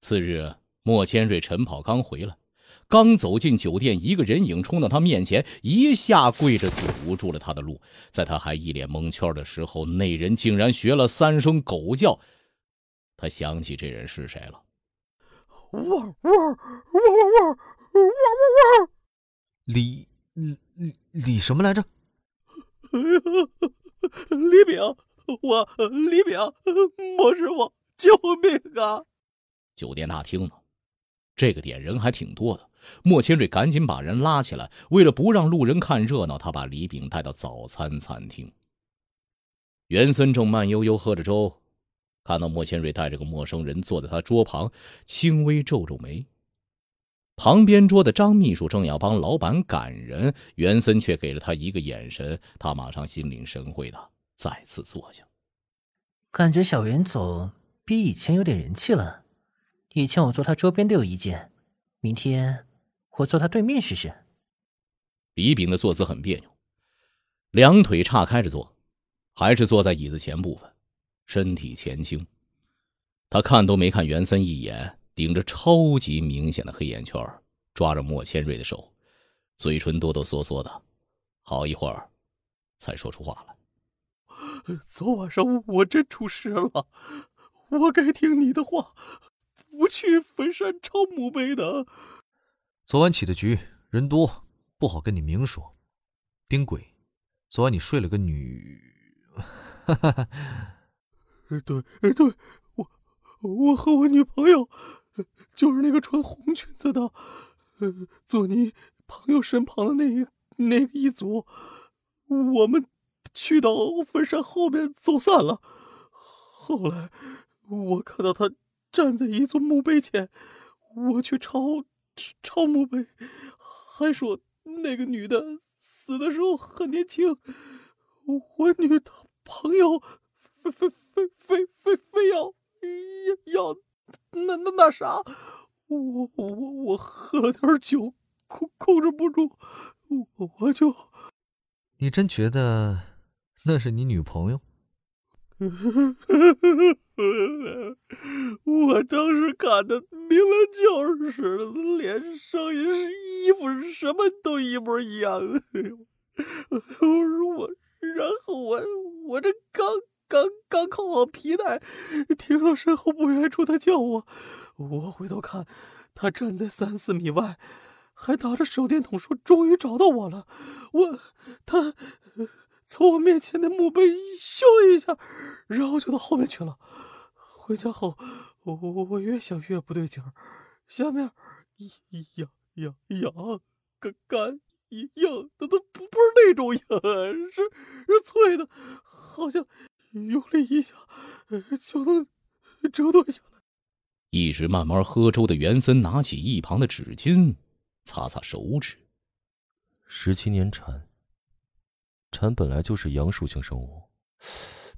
次日，莫千瑞晨跑刚回来，刚走进酒店，一个人影冲到他面前，一下跪着堵住了他的路。在他还一脸蒙圈的时候，那人竟然学了三声狗叫。他想起这人是谁了。汪汪汪汪汪汪汪！李李李李什么来着？李炳，我李炳，莫师傅，救命啊！酒店大厅呢，这个点人还挺多的。莫千瑞赶紧把人拉起来，为了不让路人看热闹，他把李炳带到早餐餐厅。袁森正慢悠悠喝着粥。看到莫千瑞带着个陌生人坐在他桌旁，轻微皱皱眉。旁边桌的张秘书正要帮老板赶人，袁森却给了他一个眼神，他马上心领神会的再次坐下。感觉小袁总比以前有点人气了。以前我坐他桌边都有意见，明天我坐他对面试试。李炳的坐姿很别扭，两腿岔开着坐，还是坐在椅子前部分。身体前倾，他看都没看袁森一眼，顶着超级明显的黑眼圈，抓着莫千瑞的手，嘴唇哆哆嗦嗦的，好一会儿，才说出话来：“昨晚上我真出事了，我该听你的话，不去坟山抄墓碑的。昨晚起的局人多，不好跟你明说。丁鬼，昨晚你睡了个女，哈哈哈。”对，对，我我和我女朋友，就是那个穿红裙子的，呃，坐你朋友身旁的那那个一组，我们去到坟山后面走散了。后来我看到他站在一座墓碑前，我去抄抄墓碑，还说那个女的死的时候很年轻，我女的朋友非非。非非非非要要要那那那啥，我我我喝了点酒，控控制不住，我我就。你真觉得那是你女朋友？我当时看的明明就是脸、声音、衣服，什么都一模一样。我说我，然后我我这刚。刚刚扣好皮带，听到身后不远处他叫我，我回头看，他站在三四米外，还打着手电筒说：“终于找到我了。”我他从我面前的墓碑咻一下，然后就到后面去了。回家后，我我我越想越不对劲儿，下面痒痒痒，干干硬硬的，都不不是那种硬，是是脆的，好像。用力一下，就能折断下来。一直慢慢喝粥的袁森拿起一旁的纸巾，擦擦手指。十七年蝉，蝉本来就是阳属性生物，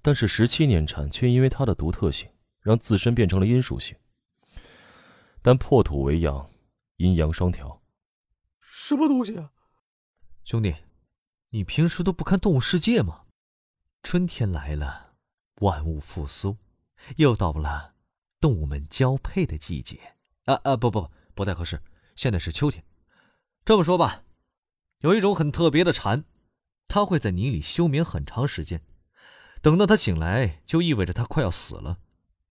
但是十七年蝉却因为它的独特性，让自身变成了阴属性。但破土为阳，阴阳双调。什么东西啊？兄弟，你平时都不看《动物世界》吗？春天来了，万物复苏，又到了动物们交配的季节。啊啊，不不不，不太合适。现在是秋天。这么说吧，有一种很特别的蝉，它会在泥里休眠很长时间，等到它醒来，就意味着它快要死了。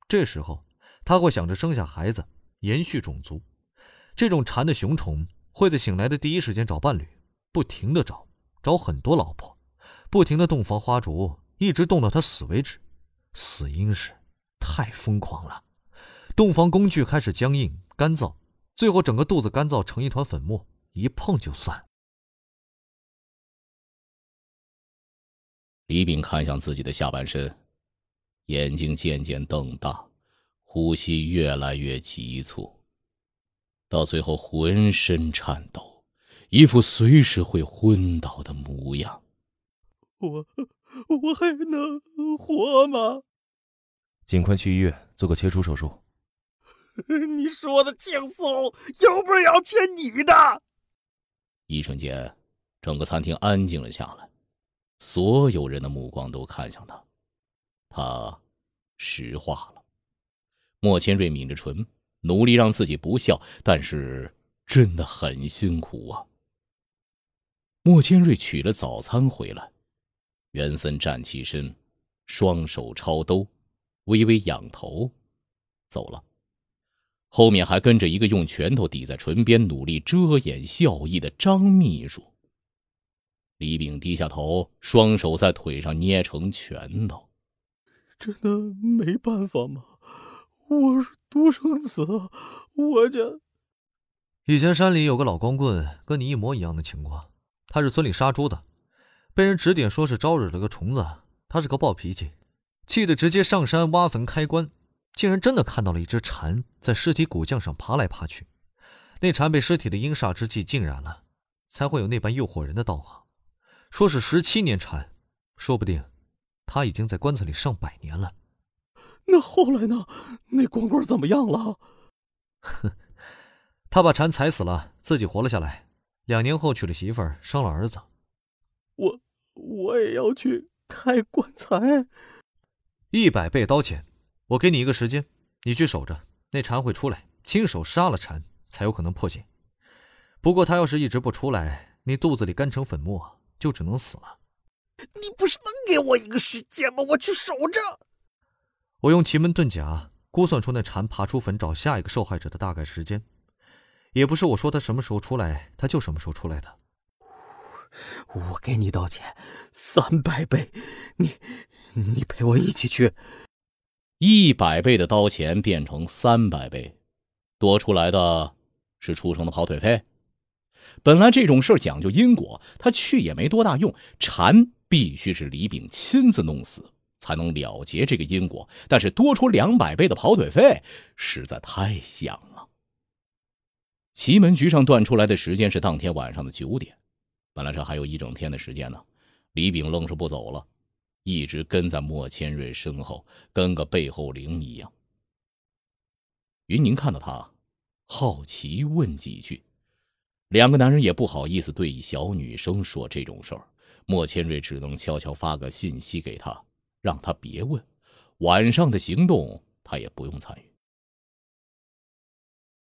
这时候，它会想着生下孩子，延续种族。这种蝉的雄虫会在醒来的第一时间找伴侣，不停的找，找很多老婆。不停的洞房花烛，一直洞到他死为止。死因是太疯狂了，洞房工具开始僵硬干燥，最后整个肚子干燥成一团粉末，一碰就散。李炳看向自己的下半身，眼睛渐渐瞪大，呼吸越来越急促，到最后浑身颤抖，一副随时会昏倒的模样。我我还能活吗？尽快去医院做个切除手术。你说的轻松，有本事要切你的？一瞬间，整个餐厅安静了下来，所有人的目光都看向他。他石化了。莫千瑞抿着唇，努力让自己不笑，但是真的很辛苦啊。莫千瑞取了早餐回来，袁森站起身，双手抄兜，微微仰头，走了。后面还跟着一个用拳头抵在唇边，努力遮掩笑意的张秘书。李炳低下头，双手在腿上捏成拳头。真的没办法吗？我是独生子，我家以前山里有个老光棍，跟你一模一样的情况。他是村里杀猪的，被人指点说是招惹了个虫子。他是个暴脾气，气得直接上山挖坟开棺，竟然真的看到了一只蝉在尸体骨架上爬来爬去。那蝉被尸体的阴煞之气浸染了，才会有那般诱惑人的道行。说是十七年蝉，说不定他已经在棺材里上百年了。那后来呢？那光棍怎么样了？哼，他把蝉踩死了，自己活了下来。两年后娶了媳妇儿，生了儿子。我我也要去开棺材。一百倍刀钱，我给你一个时间，你去守着，那蝉会出来，亲手杀了蝉，才有可能破解。不过他要是一直不出来，你肚子里干成粉末，就只能死了。你不是能给我一个时间吗？我去守着。我用奇门遁甲估算出那蝉爬出坟找下一个受害者的大概时间。也不是我说他什么时候出来，他就什么时候出来的。我给你道歉，三百倍，你你陪我一起去。一百倍的刀钱变成三百倍，多出来的是出城的跑腿费。本来这种事讲究因果，他去也没多大用。蝉必须是李炳亲自弄死，才能了结这个因果。但是多出两百倍的跑腿费，实在太香了。奇门局上断出来的时间是当天晚上的九点，本来这还有一整天的时间呢。李炳愣是不走了，一直跟在莫千瑞身后，跟个背后灵一样。云宁看到他，好奇问几句。两个男人也不好意思对小女生说这种事儿，莫千瑞只能悄悄发个信息给他，让他别问。晚上的行动他也不用参与。